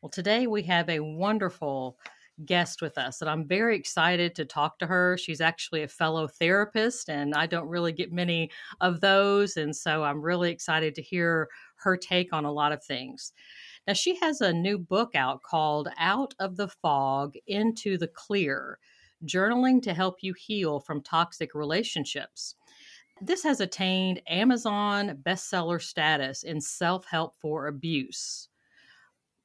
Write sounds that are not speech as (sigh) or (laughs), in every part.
Well, today we have a wonderful guest with us, and I'm very excited to talk to her. She's actually a fellow therapist, and I don't really get many of those. And so I'm really excited to hear her take on a lot of things. Now, she has a new book out called Out of the Fog Into the Clear Journaling to Help You Heal from Toxic Relationships. This has attained Amazon bestseller status in self help for abuse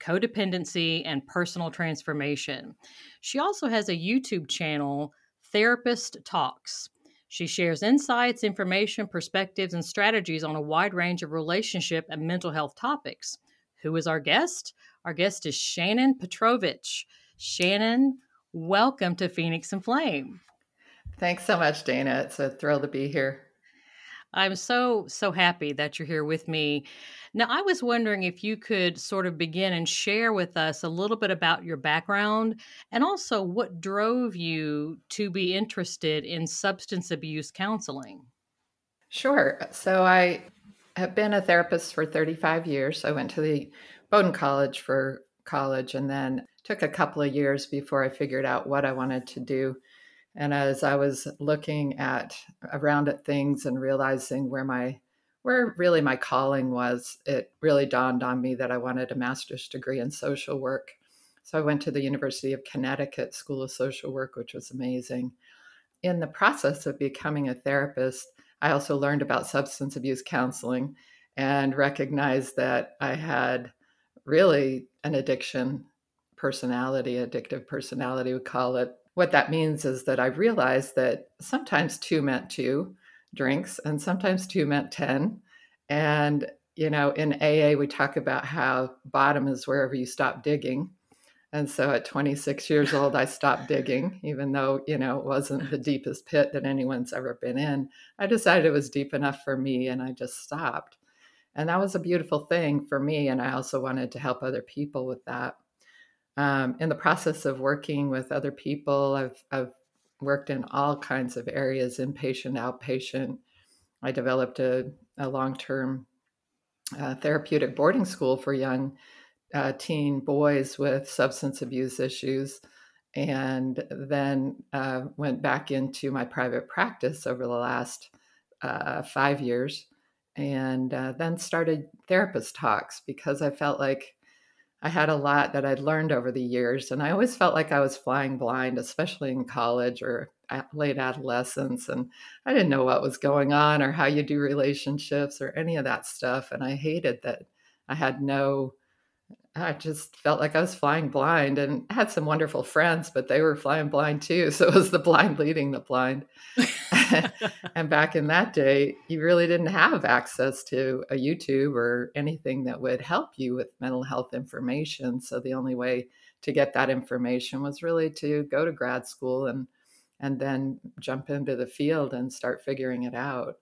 codependency, and personal transformation. She also has a YouTube channel, Therapist Talks. She shares insights, information, perspectives, and strategies on a wide range of relationship and mental health topics. Who is our guest? Our guest is Shannon Petrovich. Shannon, welcome to Phoenix and Flame. Thanks so much, Dana. It's a thrill to be here. I'm so, so happy that you're here with me. Now, I was wondering if you could sort of begin and share with us a little bit about your background and also what drove you to be interested in substance abuse counseling. Sure. So, I have been a therapist for 35 years. I went to the Bowdoin College for college and then took a couple of years before I figured out what I wanted to do and as I was looking at around at things and realizing where my where really my calling was, it really dawned on me that I wanted a master's degree in social work. So I went to the University of Connecticut School of Social Work, which was amazing. In the process of becoming a therapist, I also learned about substance abuse counseling and recognized that I had really an addiction personality, addictive personality, we call it, what that means is that I realized that sometimes two meant two drinks and sometimes two meant 10. And, you know, in AA, we talk about how bottom is wherever you stop digging. And so at 26 years old, I stopped digging, even though, you know, it wasn't the (laughs) deepest pit that anyone's ever been in. I decided it was deep enough for me and I just stopped. And that was a beautiful thing for me. And I also wanted to help other people with that um, in the process of working with other people, I've, I've worked in all kinds of areas inpatient, outpatient. I developed a, a long term uh, therapeutic boarding school for young uh, teen boys with substance abuse issues, and then uh, went back into my private practice over the last uh, five years, and uh, then started therapist talks because I felt like I had a lot that I'd learned over the years, and I always felt like I was flying blind, especially in college or late adolescence. And I didn't know what was going on or how you do relationships or any of that stuff. And I hated that I had no I just felt like I was flying blind and had some wonderful friends, but they were flying blind too. (laughs) So it was the blind leading the blind. (laughs) and back in that day, you really didn't have access to a YouTube or anything that would help you with mental health information. So the only way to get that information was really to go to grad school and and then jump into the field and start figuring it out.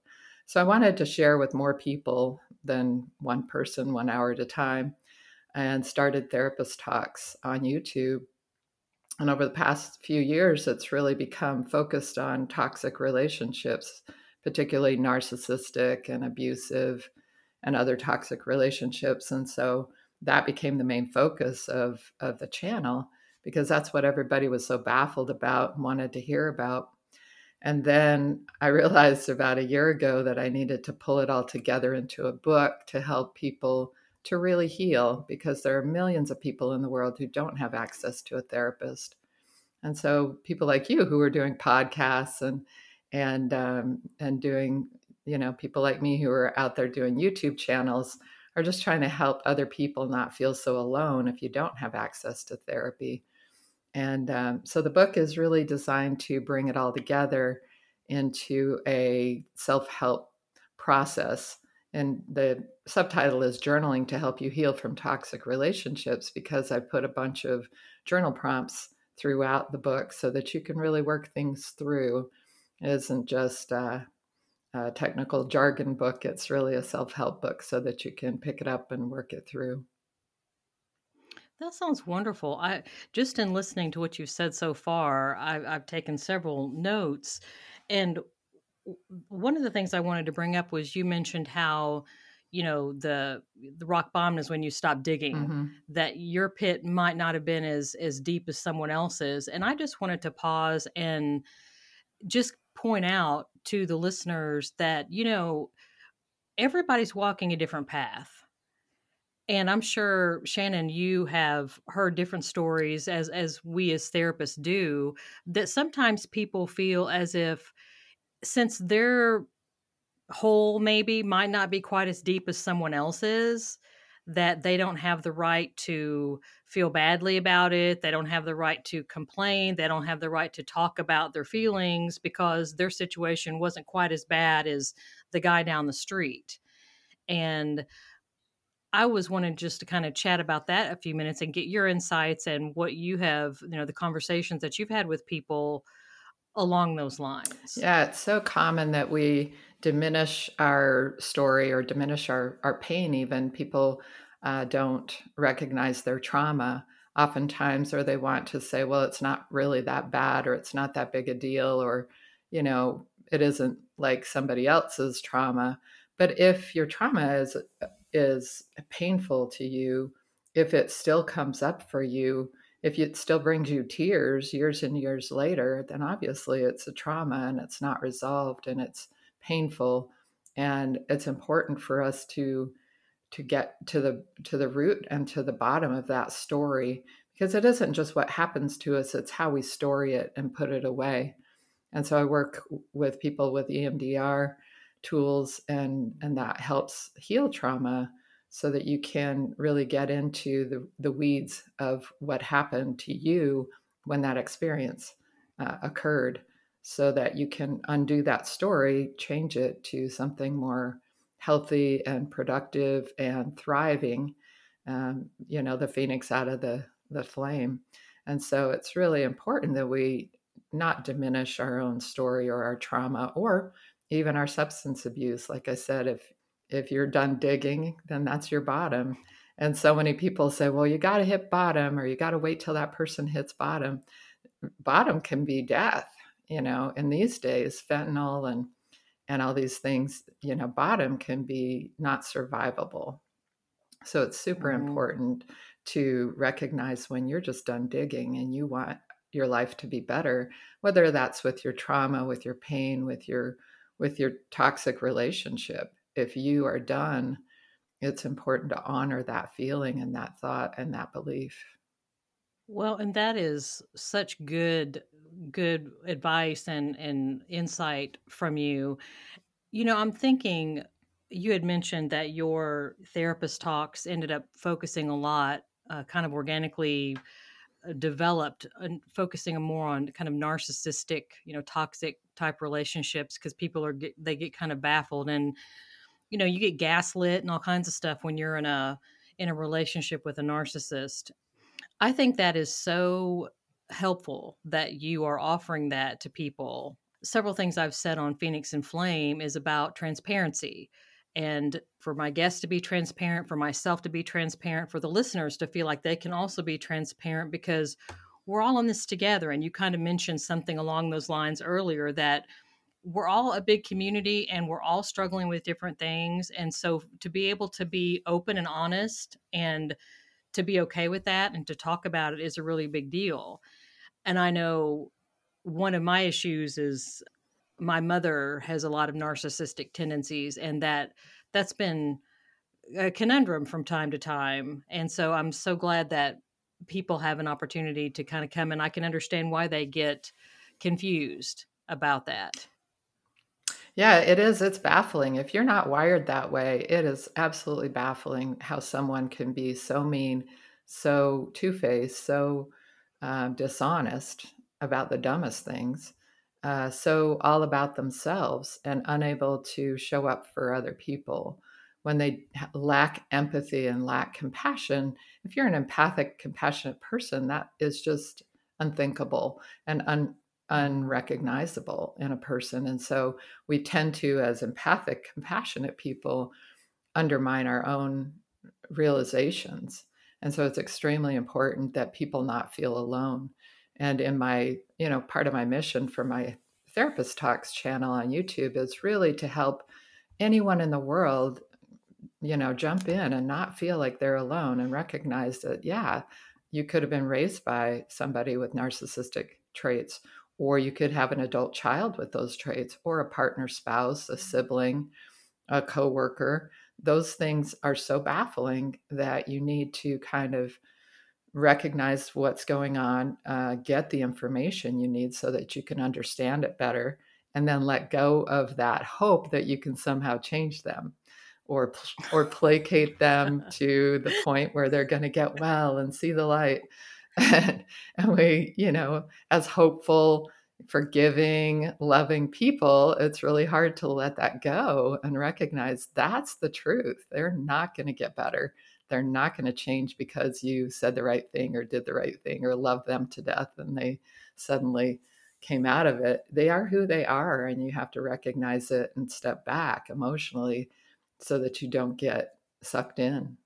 So I wanted to share with more people than one person, one hour at a time and started therapist talks on YouTube. And over the past few years, it's really become focused on toxic relationships, particularly narcissistic and abusive and other toxic relationships. And so that became the main focus of, of the channel because that's what everybody was so baffled about and wanted to hear about. And then I (laughs) realized about a year ago that I needed to pull it all together into a book to help people to really heal because there are millions of people in the world who don't have access to a therapist. And so people like you who are doing podcasts and and um, and doing you know people like me who are out there doing YouTube channels are just trying to help other people not feel so alone if you don't have access to therapy. And um, so the book is really designed to bring it all together into a self help process and the subtitle is Journaling to Help You Heal from Toxic Relationships because I put a bunch of journal prompts throughout the book so that you can really work things through. It isn't just a, a technical jargon book, it's really a self help book so that you can pick it up and work it through. That sounds wonderful. I just in listening to what you've said so far, I've, I've taken several notes, and one of the things I wanted to bring up was you mentioned how you know the the rock bottom is when you stop digging mm-hmm. that your pit might not have been as as deep as someone else's and i just wanted to pause and just point out to the listeners that you know everybody's walking a different path and i'm sure shannon you have heard different stories as as we as therapists do that sometimes people feel as if since their hole maybe might not be quite as deep as someone else's that they don't have the right to feel badly about it they don't have the right to complain they don't have the right to talk about their feelings because their situation wasn't quite as bad as the guy down the street. And I was wanting just to kind of chat about that a few minutes and get your insights and what you have, you know, the conversations that you've had with people along those lines. Yeah, it's so common that we diminish our story or diminish our, our pain, even. People uh, don't recognize their trauma oftentimes, or they want to say, well, it's not really that bad, or it's not that big a deal, or, you know, it isn't like somebody else's trauma. But if your trauma is is painful to you, if it still comes up for you, if it still brings you tears years and years later, then obviously it's a trauma and it's not resolved and it's painful. And it's important for us to to get to the to the root and to the bottom of that story because it isn't just what happens to us it's how we story it and put it away and so i work with people with emdr tools and and that helps heal trauma so that you can really get into the, the weeds of what happened to you when that experience uh, occurred so that you can undo that story, change it to something more healthy and productive and thriving, um, you know, the phoenix out of the, the flame. And so it's really important that we not diminish our own story or our trauma or even our substance abuse. Like I said, if if you're done digging, then that's your bottom. And so many people say, well, you got to hit bottom or you got to wait till that person hits bottom. Bottom can be death, you know, in these days, fentanyl and and all these things, you know, bottom can be not survivable. So it's super mm-hmm. important to recognize when you're just done digging and you want your life to be better, whether that's with your trauma, with your pain, with your with your toxic relationship if you are done, it's important to honor that feeling and that thought and that belief. Well, and that is such good good advice and and insight from you. You know, I'm thinking you had mentioned that your therapist talks ended up focusing a lot uh, kind of organically uh, developed and focusing more on kind of narcissistic you know toxic type relationships because people are they get kind of baffled and you know you get gaslit and all kinds of stuff when you're in a in a relationship with a narcissist. I think that is so helpful that you are offering that to people. Several things i've said on phoenix and flame is about transparency and for my guests to be transparent for myself to be transparent for the listeners to feel like they can also be transparent because we're all in this together and you kind of mentioned something along those lines earlier that we're all a big community and we're all struggling with different things. And so to be able to be open and honest and to be okay with that and to talk about it is a really big deal. And I know one of my issues is my mother has a lot of narcissistic tendencies and that that's been a conundrum from time to time. And so I'm so glad that people have an opportunity to kind of come and I can understand why they get confused about that. Yeah, it is. It's baffling. If you're not wired that way, it is absolutely baffling how someone can be so mean, so two faced, so um, dishonest about the dumbest things, uh, so all about themselves and unable to show up for other people. When they lack empathy and lack compassion, if you're an empathic, compassionate person, that is just unthinkable and un, unrecognizable in a person. And so we tend to, as empathic, compassionate people, undermine our own realizations. And so it's extremely important that people not feel alone. And in my, you know, part of my mission for my Therapist Talks channel on YouTube is really to help anyone in the world, you know, jump in and not feel like they're alone and recognize that, yeah, you could have been raised by somebody with narcissistic traits, or you could have an adult child with those traits, or a partner spouse, a sibling, a coworker. Those things are so baffling that you need to kind of recognize what's going on, uh, get the information you need so that you can understand it better, and then let go of that hope that you can somehow change them or or placate them (laughs) to the point where they're going to get well and see the light. (laughs) and, we, you know, as hopeful, forgiving, loving people, it's really hard to let that go and recognize that's the truth. They're not going to get better they're not going to change because you said the right thing or did the right thing or loved them to death and they suddenly came out of it. They are who they are, and you have to recognize it and step back emotionally so that you don't get sucked in.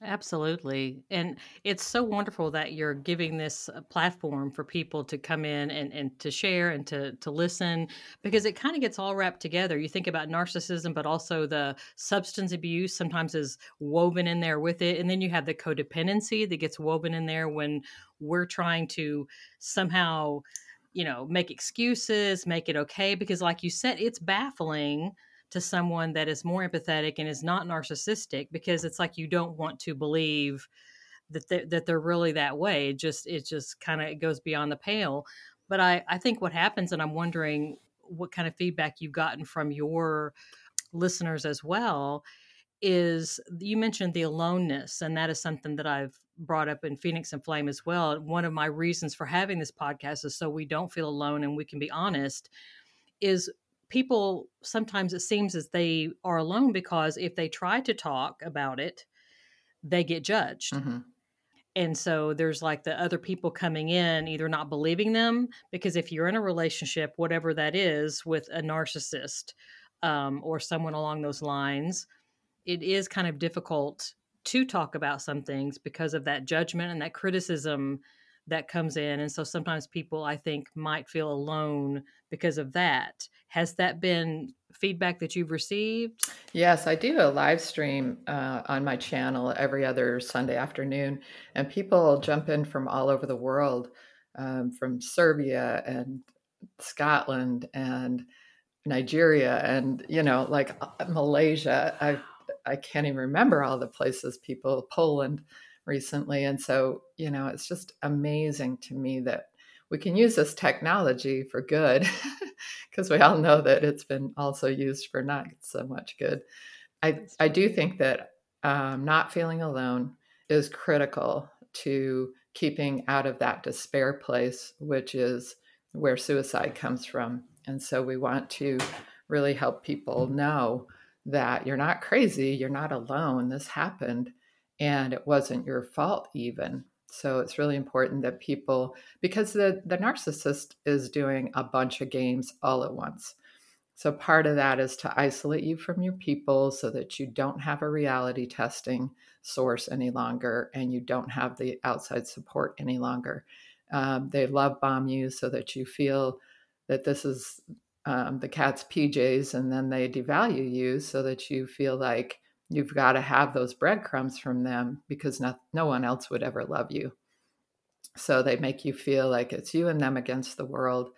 Absolutely. And it's so wonderful that you're giving this uh, platform for people to come in and, and to share and to, to listen because it kind of gets all wrapped together. You think about narcissism, but also the substance abuse sometimes is woven in there with it. And then you have the codependency that gets woven in there when we're trying to somehow, you know, make excuses, make it okay. Because, like you said, it's baffling to someone that is more empathetic and is not narcissistic because it's like you don't want to believe that they're, that they're really that way. It just it just kind of goes beyond the pale. But I I think what happens, and I'm wondering what kind of feedback you've gotten from your listeners as well is you mentioned the aloneness and that is something that I've brought up in Phoenix and Flame as well. One of my reasons for having this podcast is so we don't feel alone and we can be honest is people sometimes it seems as they are alone because if they try to talk about it, they get judged. Mm-hmm. And so there's like the other people coming in, either not believing them, because if you're in a relationship, whatever that is, with a narcissist um, or someone along those lines, it is kind of difficult to talk about some things because of that judgment and that criticism that comes in. And so sometimes people, I think, might feel alone because of that. Has that been feedback that you've received? Yes, I do a live stream uh, on my channel every other Sunday afternoon, and people jump in from all over the world, um, from Serbia and Scotland and Nigeria and you know like uh, Malaysia. I I can't even remember all the places people Poland recently, and so you know it's just amazing to me that we can use this technology for good (laughs) because we all know that it's been also used for not so much good. I, I do think that um, not feeling alone is critical to keeping out of that despair place, which is where suicide comes from. And so we want to really help people know that you're not crazy, you're not alone. This happened and it wasn't your fault, even. So it's really important that people, because the, the narcissist is doing a bunch of games all at once. So part of that is to isolate you from your people so that you don't have a reality testing source any longer and you don't have the outside support any longer. Um, they love bomb you so that you feel that this is um, the cat's PJs and then they devalue you so that you feel like You've got to have those breadcrumbs from them because no, no one else would ever love you. So they make you feel like it's you and them against the world.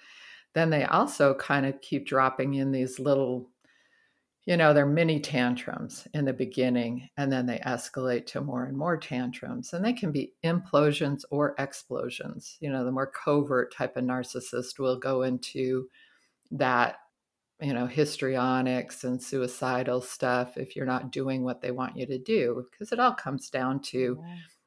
Then they also kind of keep dropping in these little, you know, they're mini tantrums in the beginning, and then they escalate to more and more tantrums. And they can be implosions or explosions. You know, the more covert type of narcissist will go into that you know, histrionics and suicidal stuff if you're not doing what they want you to do, because it all comes down to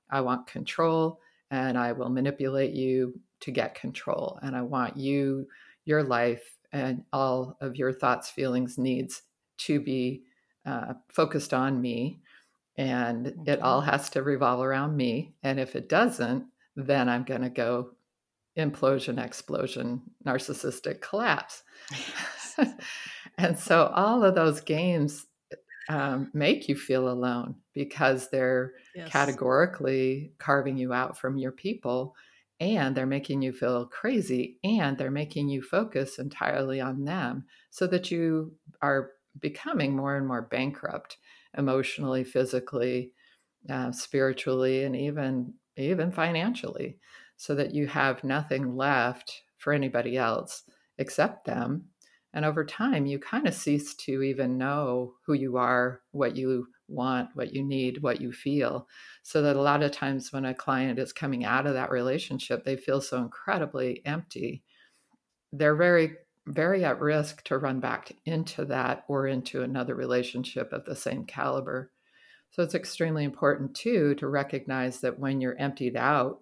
I want control and I will manipulate you to get control. And I want you, your life, and all of your thoughts, feelings, needs to be uh, focused on me. And it all has to revolve around me. And if it doesn't, then I'm going to go implosion, explosion, narcissistic collapse. (laughs) (laughs) (laughs) and so all of those games um, make you feel alone because they're yes. categorically carving you out from your people and they're making you feel crazy and they're making you focus entirely on them so that you are becoming more and more bankrupt emotionally physically uh, spiritually and even even financially so that you have nothing left for anybody else except them and over time, you kind of cease to even know who you are, what you want, what you need, what you feel. So that a lot of times when a client is coming out of that relationship, they feel so incredibly empty. They're very, very at risk to run back into that or into another relationship of the same caliber. So it's extremely important too to recognize that when you're emptied out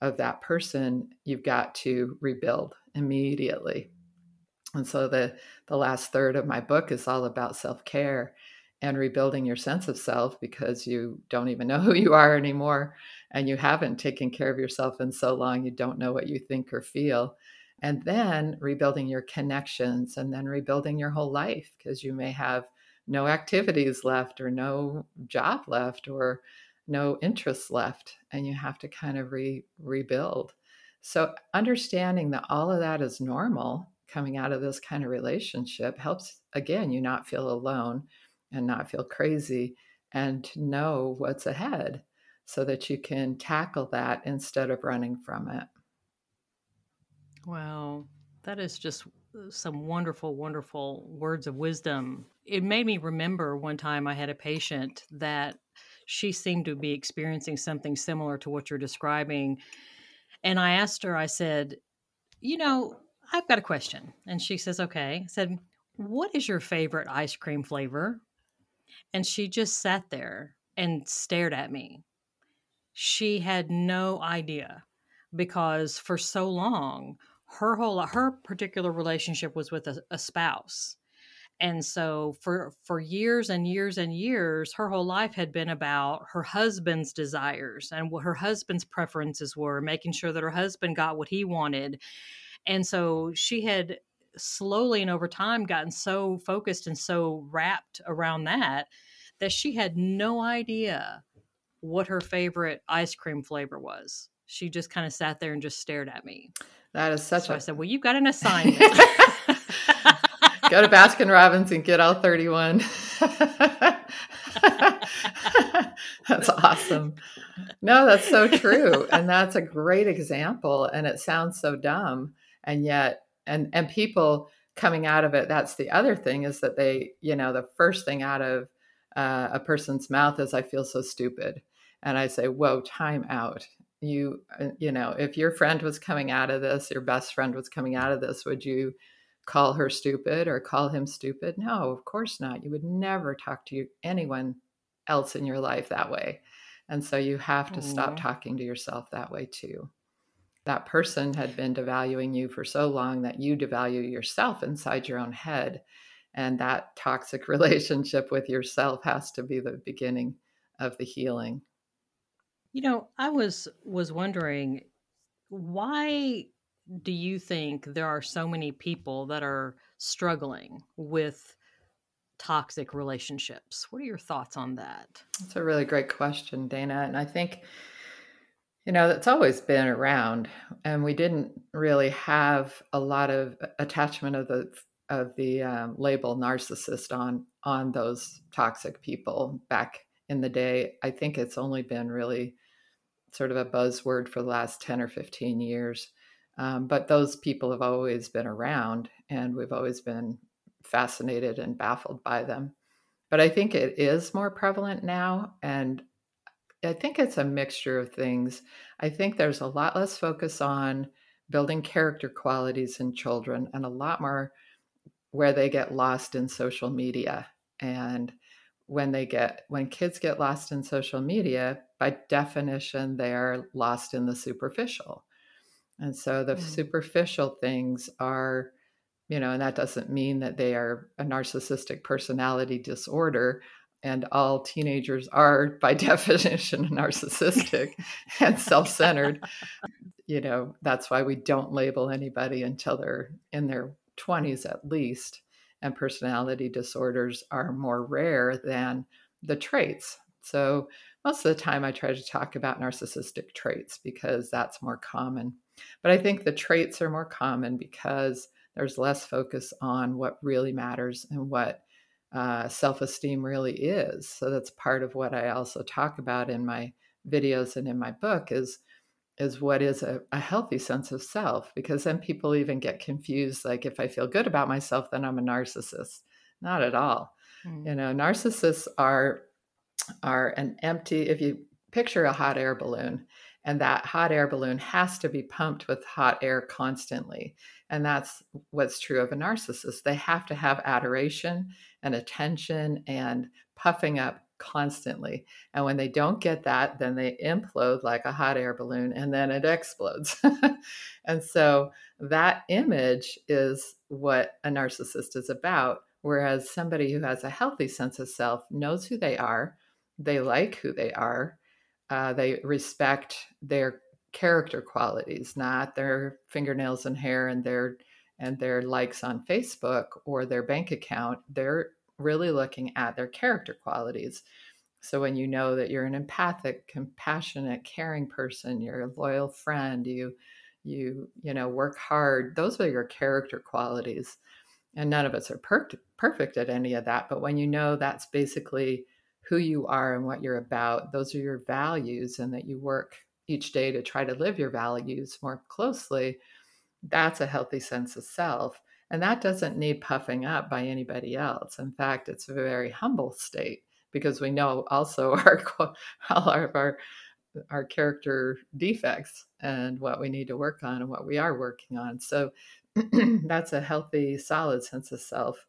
of that person, you've got to rebuild immediately and so the the last third of my book is all about self-care and rebuilding your sense of self because you don't even know (laughs) who you are anymore and you haven't taken care of yourself in so long you don't know what you think or feel. And then rebuilding your connections and then rebuilding your whole life because you may have no activities left or no job left or no interests left and you have to kind of re- rebuild. So understanding that all of that is normal coming out of this kind of relationship helps again you not feel alone and not feel crazy and know what's ahead so that you can tackle that instead of running from it. Wow, that is just uh, some wonderful, wonderful words of wisdom. It made me remember one time I had a patient that she seemed to be experiencing something similar to what you're describing. And I asked her, I said, You know, I've got a question. And she says, Okay. I said, What is your favorite ice cream flavor? And she just sat there and stared at me. She had no idea because for so long, her whole her particular relationship was with a, a spouse and so for for years and years and years her whole life had been about her husband's desires and what her husband's preferences were making sure that her husband got what he wanted and so she had slowly and over time gotten so focused and so wrapped around that that she had no idea what her favorite ice cream flavor was. She just kind of sat there and just stared at me. That is such so a. I said, "Well, you've got an assignment. (laughs) Go to Baskin Robbins and get all thirty-one." (laughs) that's awesome. No, that's so true, and that's a great example. And it sounds so dumb, and yet and and people coming out of it that's the other thing is that they you know the first thing out of uh, a person's mouth is i feel so stupid. And i say whoa time out. You uh, you know if your friend was coming out of this your best friend was coming out of this would you call her stupid or call him stupid? No of course not. You would never talk to anyone else in your life that way. And so you have to stop talking to yourself that way too that person had been devaluing you for so long that you devalue yourself inside your own head. And that toxic (laughs) relationship with yourself has to be the beginning of the healing. You know i was was wondering why do you think there are so many people that are struggling with toxic relationships? What are your thoughts on that? That's a really great question dana. And i think you know, that's always been around, and we didn't really have a lot of attachment of the of the um, label narcissist on on those toxic people back in the day. I think it's only been really sort of a buzzword for the last ten or fifteen years, um, but those people have always been around, and we've always been fascinated and baffled by them. But I think it is more prevalent now, and I think it's a mixture of things. I think there's a lot less focus on building character qualities in children and a lot more where they get lost in social media. And when they get when kids get lost in social media, by definition, they are lost in the superficial. And so the mm. superficial things are, you know, and that doesn't mean that they are a narcissistic personality disorder and all teenagers are by (laughs) definition narcissistic and self-centered. You know that's why we don't label anybody until they're in their 20s at least and personality disorders are more rare than the traits. So most of the time i try to talk about narcissistic traits because that's more common. But i think the traits are more common because there's less focus on what really matters and what uh, self-esteem really is. So that's part of what i also talk about in my videos and in my book is is what is a, a, healthy sense of self because then people even get confused like if i feel good about myself then i'm a narcissist. Not at all. Mm. you know narcissists are are an empty if you picture a hot air balloon and that hot air balloon has to be pumped with hot air constantly. And that's what's true of a narcissist. They have to have adoration and attention and puffing up constantly. And when they don't get that then they implode like a hot air balloon and then it explodes. (laughs) And so that image is what a narcissist is about whereas somebody who has a healthy sense of self knows who they are they like who they are uh, they respect their character qualities, not their fingernails and hair and their and their likes on Facebook or their bank account. They're really looking at their character qualities. So when you know that you're an empathic, compassionate, caring person, you're a loyal friend, you you you know work hard, those are your character qualities. And none of us are per- perfect at any of that, but when you know that's basically who you are and what you're about. Those are your values, and that you work each day to try to live your values more closely. That's a healthy sense of self. And that doesn't need puffing up by anybody else. In fact, it's a very humble state because we know also (laughs) our all of our our character defects and what we need to work on and what we are working on. So (clears throat) that's a healthy, solid sense of self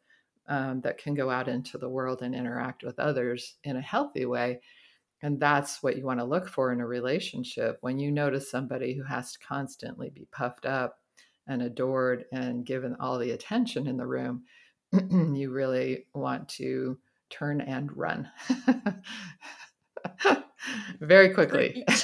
um, that can go out into the world and interact with others in a healthy way. And that's what you want to look for in a relationship. When you notice somebody who has to constantly be puffed up and adored and given all the attention in the room, (clears throat) you really want to turn and run (laughs) very quickly. (laughs)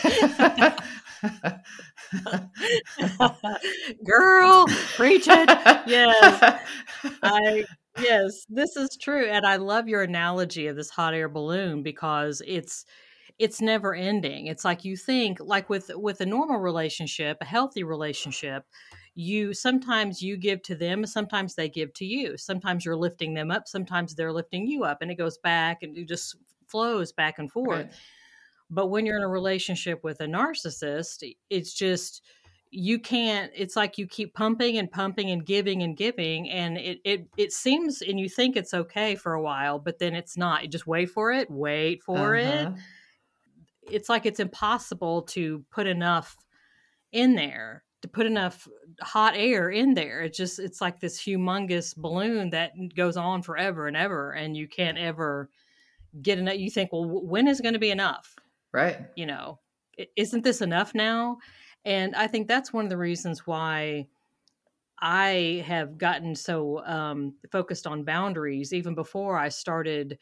Girl, preach it. Yes. (laughs) I yes, this is true. And I love your analogy of this hot air balloon because it's it's never ending. It's like you think like with with a normal relationship, a healthy relationship, you sometimes you give to them, sometimes they give to you. Sometimes you're lifting them up, sometimes they're lifting you up and it goes back and it just flows back and forth. Right. But when you're in a relationship with a narcissist, it's just you can't it's like you keep pumping and pumping and giving and giving and it it it seems and you think it's okay for a while but then it's not you just wait for it wait for uh-huh. it it's like it's impossible to put enough in there to put enough hot air in there. It's just it's like this humongous balloon that goes on forever and ever and you can't ever get enough you think well when is going to be enough? Right. You know isn't this enough now and I think that's one of the reasons why I have gotten so um, focused on boundaries even before I started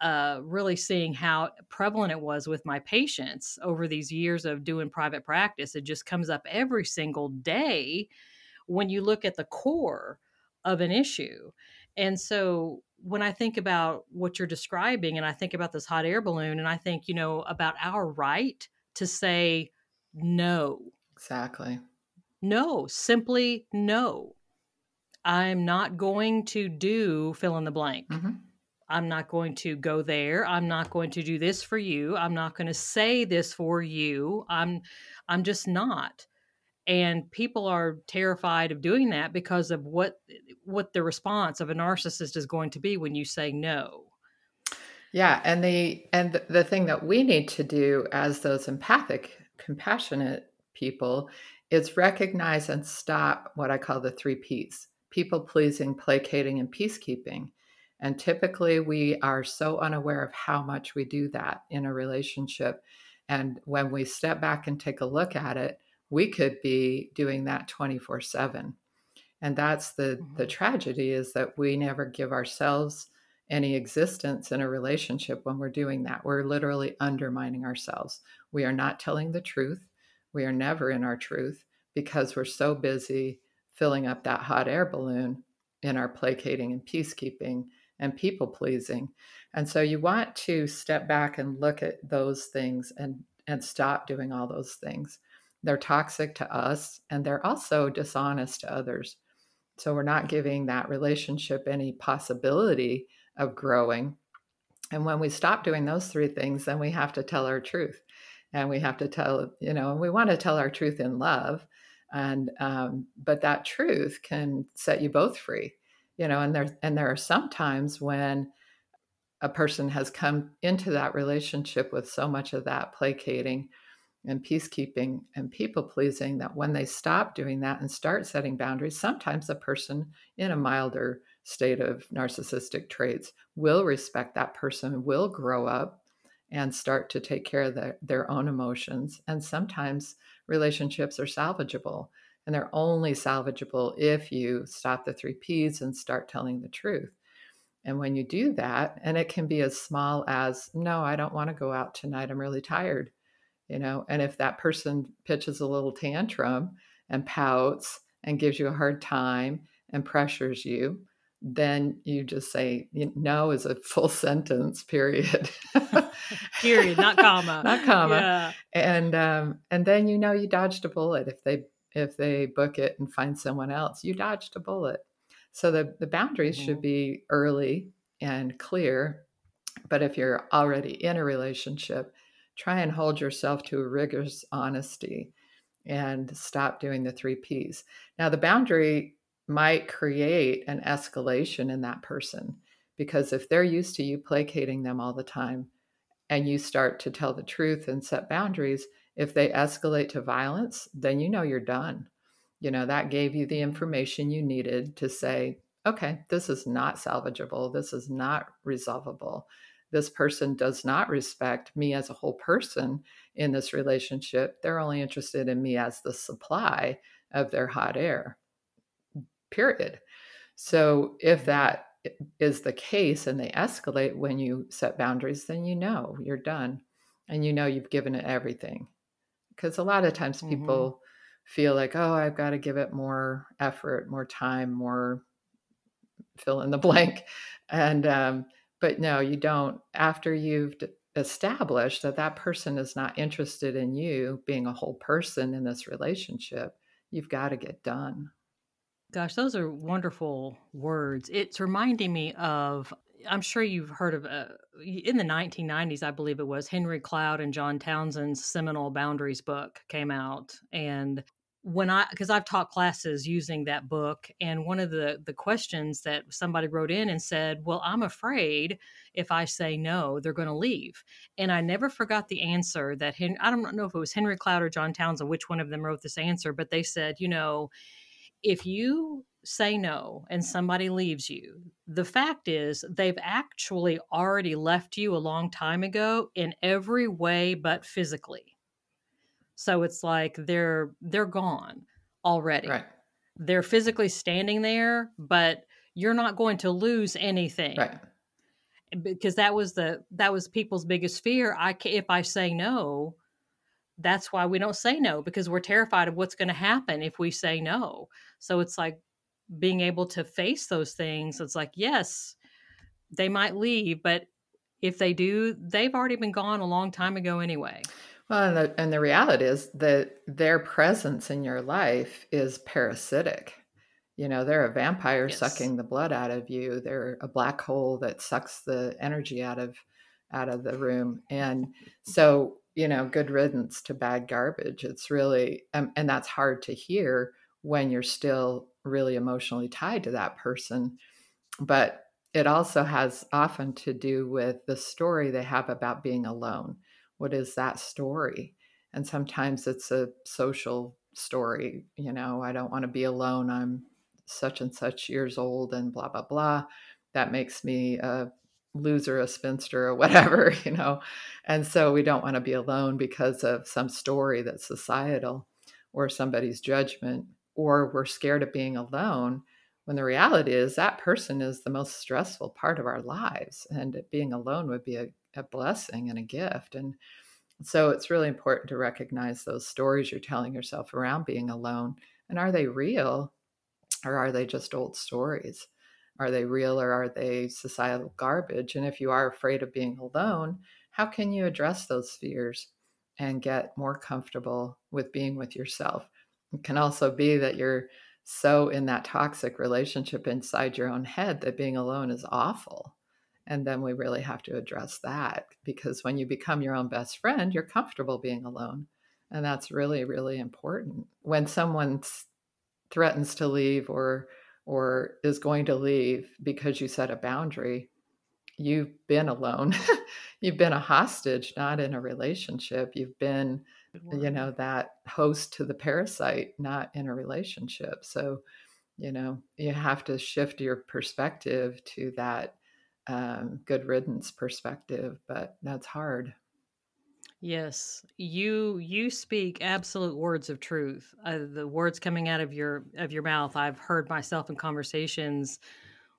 uh, really seeing how prevalent it was with my patients over these years of doing private practice. It just comes up every single day when you look at the core of an issue. And so when I think about what you're describing and I think about this hot air balloon and I think, you know, about our right to say no Exactly. No, simply no. I'm not going to do fill in the blank. Mm-hmm. I'm not going to go there. I'm not going to do this for you. I'm not going to say this for you. I'm I'm just not. And people are terrified of doing that because of what what the response of a narcissist is going to be when you say no. Yeah, and the and the thing that we need to do as those empathic, compassionate people is recognize and stop what I call the three P's people pleasing, placating, and peacekeeping. And typically, we are so unaware of how much we do that in a relationship. And when we step back and take a look at it, we could be doing that 24 7. And that's the, mm-hmm. the tragedy is that we never give ourselves any existence in a relationship when we're doing that. We're literally undermining ourselves. We are not telling the truth. We are never in our truth because we're so busy filling up that hot air balloon in our placating and peacekeeping and people pleasing. And so you want to step back and look at those things and and stop doing all those things. They're toxic to us and they're also dishonest to others. So we're not giving that relationship any possibility of growing. And when we stop doing those three things, then we have to tell our truth. And we have to tell, you know, and we want to tell our truth in love. And um, but that truth can set you both free, you know, and there and there are some times when a person has come into that relationship with so much of that placating and peacekeeping and people pleasing that when they stop doing that and start setting boundaries, sometimes a person in a milder state of narcissistic traits will respect that person, will grow up and start to take care of the, their own emotions. And sometimes relationships are salvageable. And they're only salvageable if you stop the three P's and start telling the truth. And when you do that, and it can be as small as, no, I don't want to go out tonight. I'm really tired. You know, and if that person pitches a little tantrum and pouts and gives you a hard time and pressures you, then you just say no is a full (laughs) sentence period (laughs) period not comma (laughs) not comma yeah. and um, and then you know you dodged a bullet if they if they book it and find someone else you dodged a bullet so the, the boundaries mm-hmm. should be early and clear. But if you're already in a relationship, try and hold yourself to a rigorous honesty and stop doing the three P's. Now, the boundary might create an escalation in that person because if they're used to you placating them all the time and you start to tell the truth and set boundaries, if they escalate to violence, then you know you're done. You know that gave you the information you needed to say okay this is not salvageable. This is not resolvable. This person does not respect me as a whole person in this relationship. They're only interested in me as the supply of their hot air period. So if that is the case and they escalate when you set boundaries then you know you're done and you know you've given it everything because a lot of times mm-hmm. people feel like, oh, I've got to give it more effort, more time, more fill in the (laughs) blank. And, um, but no, you don't. After you've established that that person is not interested in you being a whole person in this relationship, you've got to get done. Gosh, those are wonderful words. It's reminding me of I'm sure you've heard of uh, in the 1990s, I believe it was Henry Cloud and John Townsend's seminal Boundaries book came out, and when I because I've taught classes using that book, and one of the the questions that somebody wrote in and said, "Well, I'm afraid if I say no, they're going to leave," and I never forgot the answer that Hen- I don't know if it was Henry Cloud or John Townsend, which one of them wrote this answer, but they said, you know, if you say no and somebody leaves you, the fact is they've actually already left you a long time ago in every way but physically. So it's like they're they're gone already. Right. They're physically standing there, but you're not going to lose anything. Right. Because that was the that was people's biggest fear. I if I say no, that's why we don't say no because we're terrified of what's going to happen if we say no. So it's like being able to face those things. It's like, yes, they might leave, but if they do, they've already been gone a long time ago anyway. Well, and the, and the reality is that their presence in your life is parasitic. You know, they're a vampire yes. sucking the blood out of you. They're a black hole that sucks the energy out of out of the room. And so, you know, good riddance to bad garbage. It's really um, and that's hard to hear when you're still really emotionally tied to that person. But it also has often to do with the story they have about being alone. What is that story? And sometimes it's a social story. You know, I don't want to be alone. I'm such and such years old and blah, blah, blah. That makes me a loser, a spinster, or whatever, (laughs) you know. And so we don't want to be alone because of some story that's societal or somebody's judgment or we're scared of being alone when the reality is that person is the most stressful part of our lives and being alone would be a, a blessing and a gift and so it's really important to recognize those stories you're telling yourself around being alone and are they real or are they just old stories are they real or are they societal garbage and if you are afraid of being alone how can you address those fears and get more comfortable with being with yourself it can also be that you're so in that toxic relationship inside your own head that being alone is awful. And then we really have to address that because when you become your own best friend, you're comfortable being alone. And that's really, really important. When someone threatens to leave or or is going to leave because you set a boundary, you've been alone. (laughs) you've been a hostage, not in a relationship. You've been you know that host to the parasite not in a relationship so you know you have to shift your perspective to that um, good riddance perspective but that's hard yes you you speak absolute words of truth uh, the words coming out of your of your mouth i've heard myself in conversations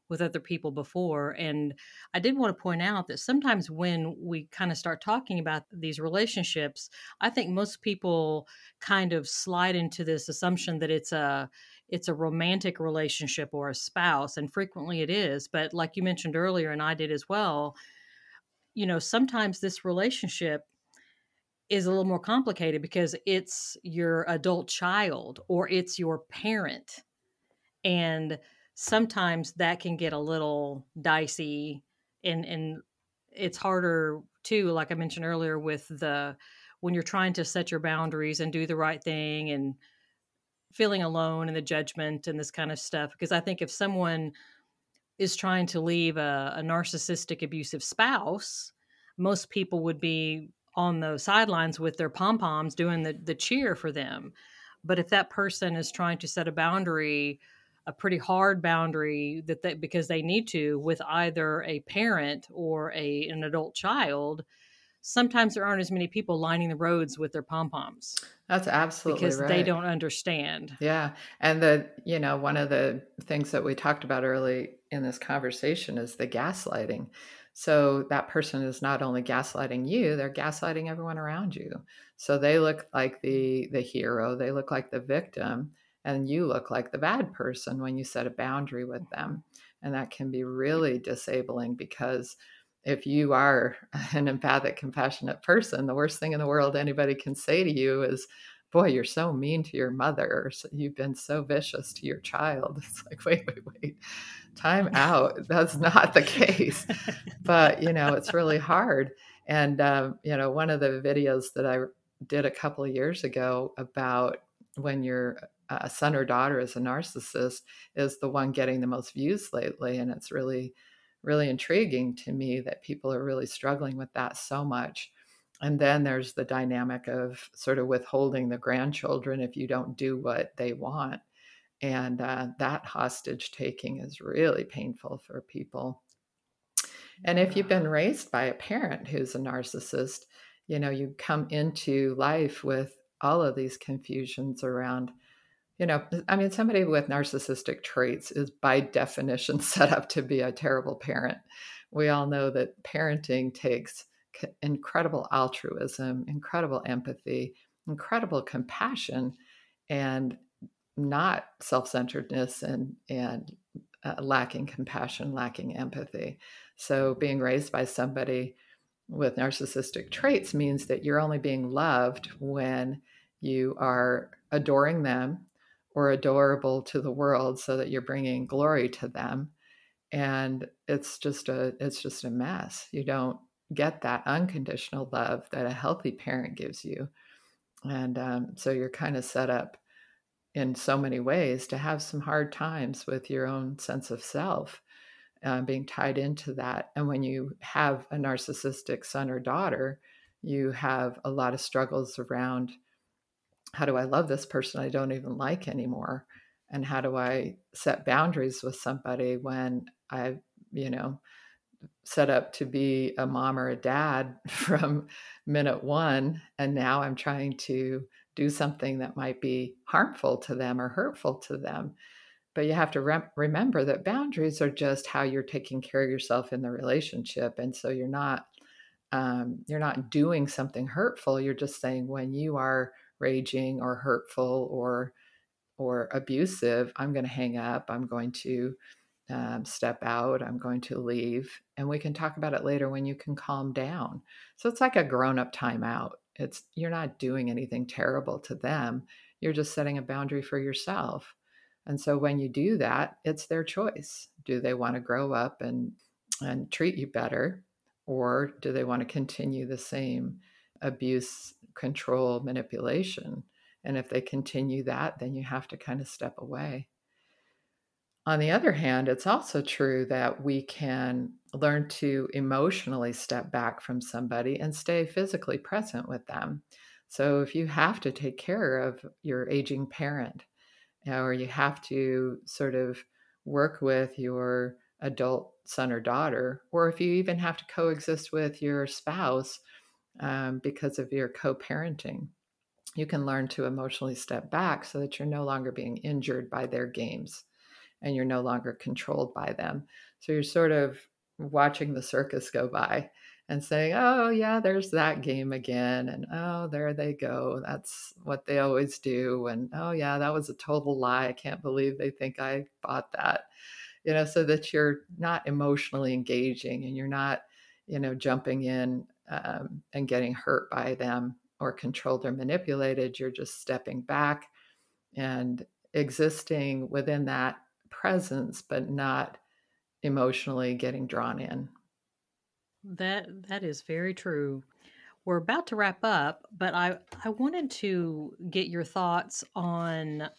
with other people before. And I did want to point out that sometimes when we kind of start talking about these relationships, I think most people kind of slide into this assumption that it's a it's a romantic relationship or a spouse and frequently it is but like you mentioned earlier and I did as well you know sometimes this relationship is a little more complicated because it's your adult child or it's your parent and sometimes that can get a little dicey and and it's harder too like i mentioned earlier with the when you're trying to set your boundaries and do the right thing and feeling alone and the judgment and this kind of stuff because i think if someone is trying to leave a, a narcissistic abusive spouse most people would be on the sidelines with their pom-poms doing the, the cheer for them but if that person is trying to set a boundary a pretty hard boundary that they because they need to with either a parent or a an adult child sometimes there aren't as many people lining the roads with their pom poms. That's absolutely because right. they don't understand. Yeah, and the you know one of the things that we talked about early in this conversation is the gaslighting. So that person is not only gaslighting you, they're gaslighting everyone around you. So they look like mm. the the hero, they look like the victim, and you look like the bad person when you set a boundary with them. And that can be really disabling because if you are (laughs) an empathic, compassionate person, the worst thing in the world anybody can say to you is, Boy, you're so mean to your mother. You've been so vicious to your child. (laughs) It's like, wait, wait, wait, time out. That's not the case. but, you know, it's really hard. And, um, you know, one of the videos that I did a couple of years ago about when your a son or daughter is a narcissist is the one getting the most views lately and it's really really intriguing to me that people are really struggling with that so much and then there's the dynamic of sort of withholding the grandchildren if you don't do what they want. And uh, that hostage taking is really painful for people. And if you've been raised by a parent who's a narcissist you know you come into life with all of these confusions around you know i mean somebody with narcissistic traits is by definition (laughs) set up to be a terrible parent. We all know that parenting takes incredible altruism incredible empathy incredible compassion and not self-centeredness and and uh, lacking compassion lacking empathy. So being raised by somebody with narcissistic traits means that you're only being loved when you are adoring them or adorable to the world so that you're bringing glory to them. And it's just a it's just a mess. You don't get that unconditional love that a healthy parent gives you and um, so you're kind of set up in so many ways to have some hard times with your own sense of self uh, being tied into that and when you have a narcissistic son or daughter you have a lot of struggles around how do I love this person I don't even like anymore? And how do I set boundaries with somebody when I, you know, set up to be a mom or a dad (laughs) from minute one, and now I'm trying to do something that might be harmful to them or hurtful to them. but you have to rem- remember that boundaries are just how you're taking care of yourself in the relationship and so you're not um, you're not doing something hurtful you're just saying when you are raging or hurtful or or abusive i'm going to hang up i'm going to um, step out i'm going to leave and we can talk about it later when you can calm down so it's like a grown-up timeout it's you're not doing anything terrible to them you're just setting a boundary for yourself and so when you do that, it's their choice. Do they want to grow up and and treat you better or do they want to continue the same abuse, control, manipulation? And if they continue that, then you have to kind of step away. On the other hand, it's also true that we can learn to emotionally step back from somebody and stay physically present with them. So if you have to take care of your aging parent, or you have to sort of work with your adult son or daughter, or if you even have to coexist with your spouse um, because of your co parenting, you can learn to emotionally step back so that you're no longer being injured by their games and you're no longer controlled by them. So you're sort of watching the circus go by and saying, oh, yeah, there's that game again. And oh, there they go. That's what they always do. And oh, yeah, that was a total lie. I can't believe they think I bought that. You know, so that you're not emotionally engaging and you're not, you know, jumping in um, and getting hurt by them or controlled or manipulated. You're just stepping back and existing within that presence, but not emotionally getting drawn in. That that is very true. We're about to wrap up, but I I wanted to get your thoughts on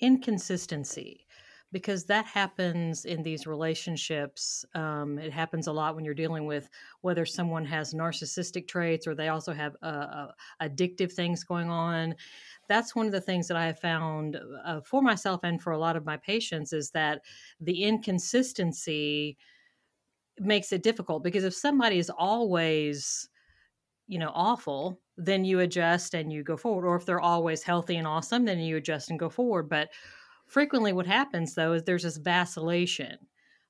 inconsistency because that happens in these relationships. Um, it happens a lot when you're dealing with whether someone has narcissistic traits or they also have uh, uh, addictive things going on. That's one of the things that I have found uh, for myself and for a lot of my patients is that the inconsistency makes it difficult because if somebody is always you know awful then you adjust and you go forward or if they're always healthy and awesome then you adjust and go forward but frequently what happens though is there's this vacillation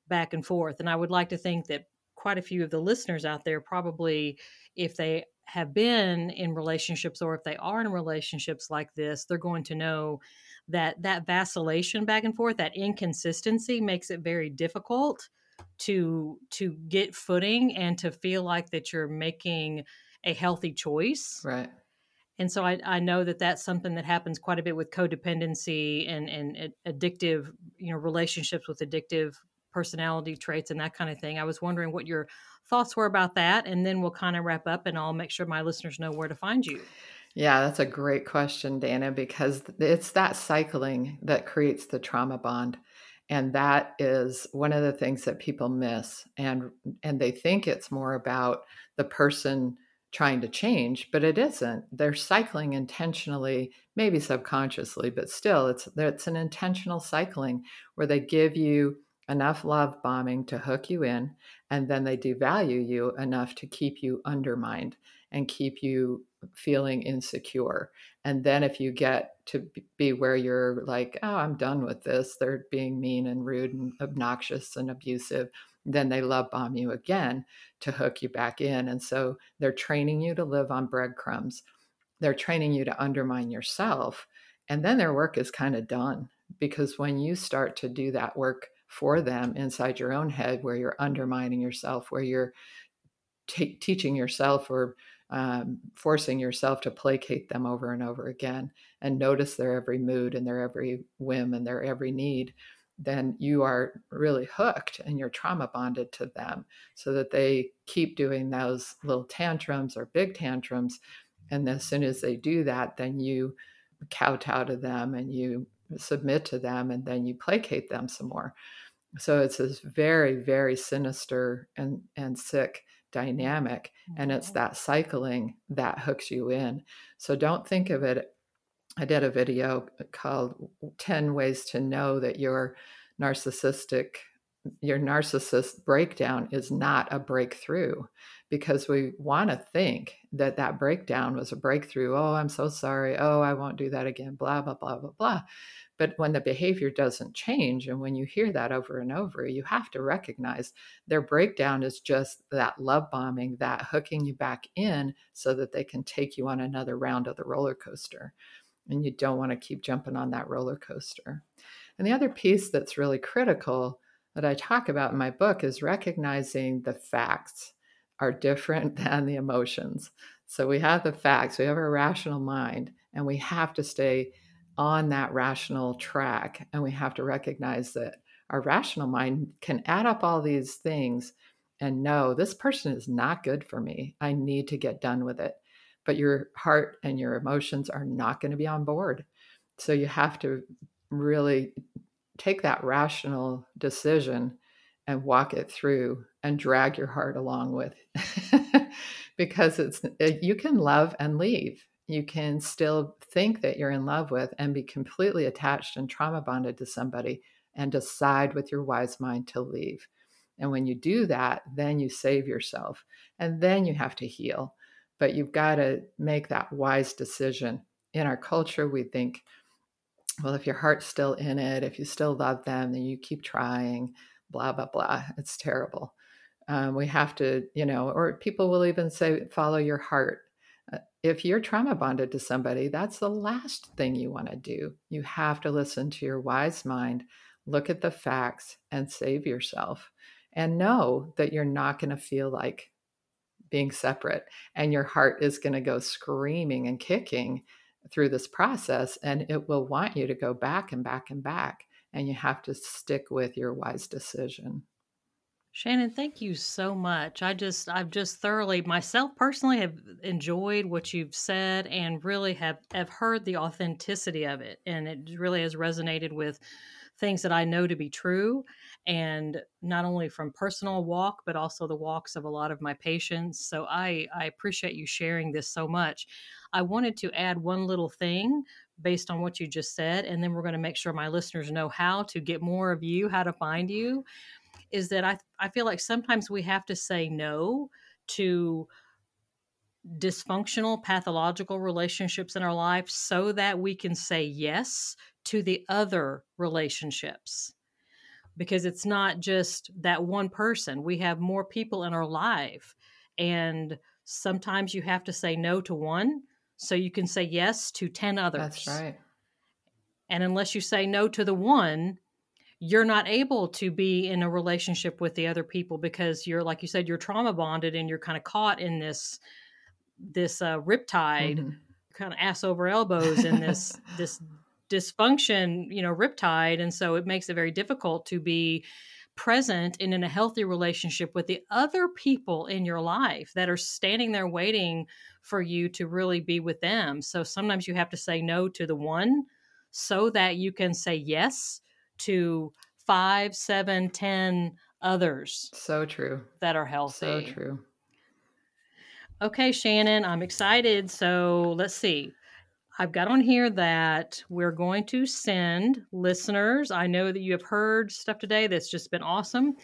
back and forth and i would like to think that quite a few of the listeners out there probably if they have been in relationships or if they are in relationships like this they're going to know that that vacillation back and forth that inconsistency makes it very difficult to to get footing and to feel like that you're making a healthy choice. Right and so I, I know that that's something that happens quite a bit with codependency and, and addictive you know relationships with addictive personality traits and that kind of thing. I was wondering what your thoughts were about that and then we'll kind of wrap up and i'll make sure my listeners know where to find you. Yeah, that's a great question, Dana, because it's that cycling that creates the trauma bond and that is one of the things that people miss and and they think it's more about the person trying to change but it isn't. They're cycling intentionally maybe subconsciously but still it's it's an intentional cycling where they give you enough love bombing to hook you in and then they devalue you enough to keep you undermined and keep you feeling insecure. And then if you get to be where you're like, oh, I'm done with this, they're being mean and rude and obnoxious and abusive, then they love bomb you again to hook you back in. And so they're training you to live on breadcrumbs. They're training you to undermine yourself. And then their work is kind of done because when you start to do that work for them inside your own head, where you're undermining yourself, where you're t- teaching yourself or um, forcing yourself to placate them over and over again and notice their every mood and their every whim and their every need, then you are really hooked and you're trauma bonded to them so that they keep doing those little tantrums or big tantrums. And as soon as they do that, then you kowtow to them and you submit to them and then you placate them some more. So it's this very, very sinister and, and sick dynamic and it's mm-hmm. that cycling that hooks you in so don't think of it i did a video called 10 ways to know that your narcissistic your narcissist breakdown is not a breakthrough because we want to think that that breakdown was a breakthrough. Oh i'm so sorry. Oh i won't do that again. Blah blah blah blah blah. But when the behavior doesn't change, and when you hear that over and over, you have to recognize their breakdown is just that love bombing, that hooking you back in so that they can take you on another round of the roller coaster. And you don't want to keep jumping on that roller coaster. And the other piece that's really critical that I talk about in my book is recognizing the facts are different (laughs) than the emotions. So we have the facts, we have our rational mind, and we have to stay on that rational track. And we have to recognize that our rational mind can add up all these things and know this person is not good for me. I need to get done with it. But your heart and your emotions are not going to be on board. So you have to really take that rational decision and walk it through and drag your heart along with (laughs) because it's you can love and leave you can still think that you're in love with and be completely attached and trauma bonded to somebody and decide with your wise mind to leave. And when you do that, then you save yourself and then you have to heal. But you've got to make that wise decision. In our culture, we think, well, if your heart's still in it, if you still love them, then you keep trying, blah, blah, blah. It's terrible. Um, we have to, you know, or people will even say, follow your heart if you're trauma bonded to somebody, that's the last thing you want to do. You have to listen to your wise mind, look at the facts, and save yourself. And know that you're not going to feel like being separate. And your heart is going to go screaming and kicking through this process. And it will want you to go back and back and back. And you have to stick with your wise decision. Shannon, thank you so much. I just, I've just thoroughly, myself personally, have enjoyed what you've said and really have have heard the authenticity of it, and it really has resonated with things that I know to be true, and not only from personal walk, but also the walks of a lot of my patients. So I, I appreciate you sharing this so much. I wanted to add one little thing based on what you just said, and then we're going to make sure my listeners know how to get more of you, how to find you is that I, I feel like sometimes we have to say no to dysfunctional pathological relationships in our life so that we can say yes to the other relationships. Because it's not just that one person. We have more people in our life. And sometimes you have to say no to one so you can say yes to 10 others. that's right. And unless you say no to the one you're not able to be in a relationship with the other people because you're like you said you're trauma bonded and you're kind of caught in this this uh, riptide mm-hmm. kind of ass over elbows in this (laughs) this dysfunction you know riptide and so it makes it very difficult to be present and in a healthy relationship with the other people in your life that are standing there waiting for you to really be with them so sometimes you have to say no to the one so that you can say yes to five, seven, ten others. So true. That are healthy. So true. Okay, Shannon, I'm excited. So let's see. I've got on here that we're going to send listeners. I know that you have heard stuff today that's just been awesome.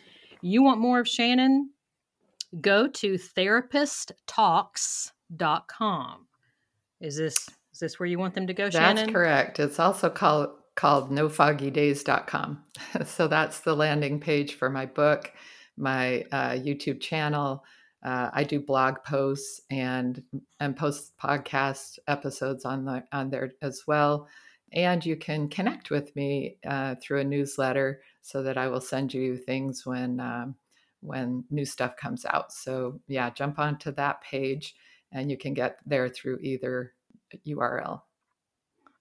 You want more of Shannon? Go to therapisttalks.com. Is this is this where you want them to go, That's Shannon? That's correct. It's also called called nofoggydays.com. (laughs) so that's the landing page for my book, my uh, YouTube channel. Uh, I do blog posts and and post podcast episodes on the on there as well. And you can connect with me uh, through a newsletter so that I will send you things when um, when new stuff comes out. So yeah, jump onto that page and you can get there through either URL.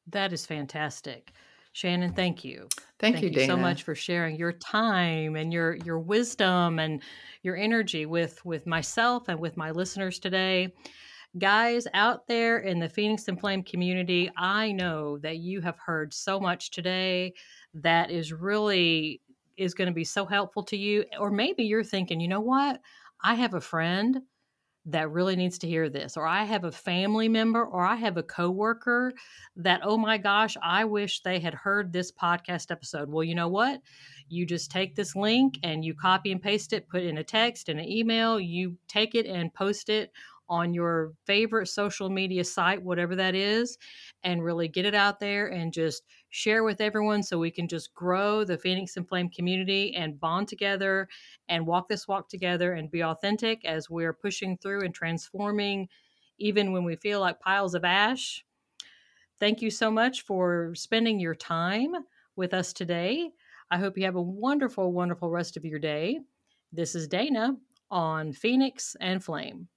That is fantastic. Shannon, thank you. Thank, thank you, you so much for sharing your time and your your wisdom and your energy with with myself and with my listeners today. Guys out there in the Phoenix and Flame community, I know that you have heard so much today that is really is going to be so helpful to you or maybe you're thinking, "You know what? I have a friend that really needs to hear this or i have a family member or i have a coworker that oh my gosh i wish they had heard this podcast episode. Well you know what? You just take this link and you copy and paste it put in a text in an email you take it and post it on your favorite social media site, whatever that is, and really get it out there and just share with everyone so we can just grow the Phoenix and Flame community and bond together and walk this walk together and be authentic as we're pushing through and transforming, even when we feel like piles of ash. Thank you so much for spending your time with us today. I hope you have a wonderful, wonderful rest of your day. This is Dana on Phoenix and Flame.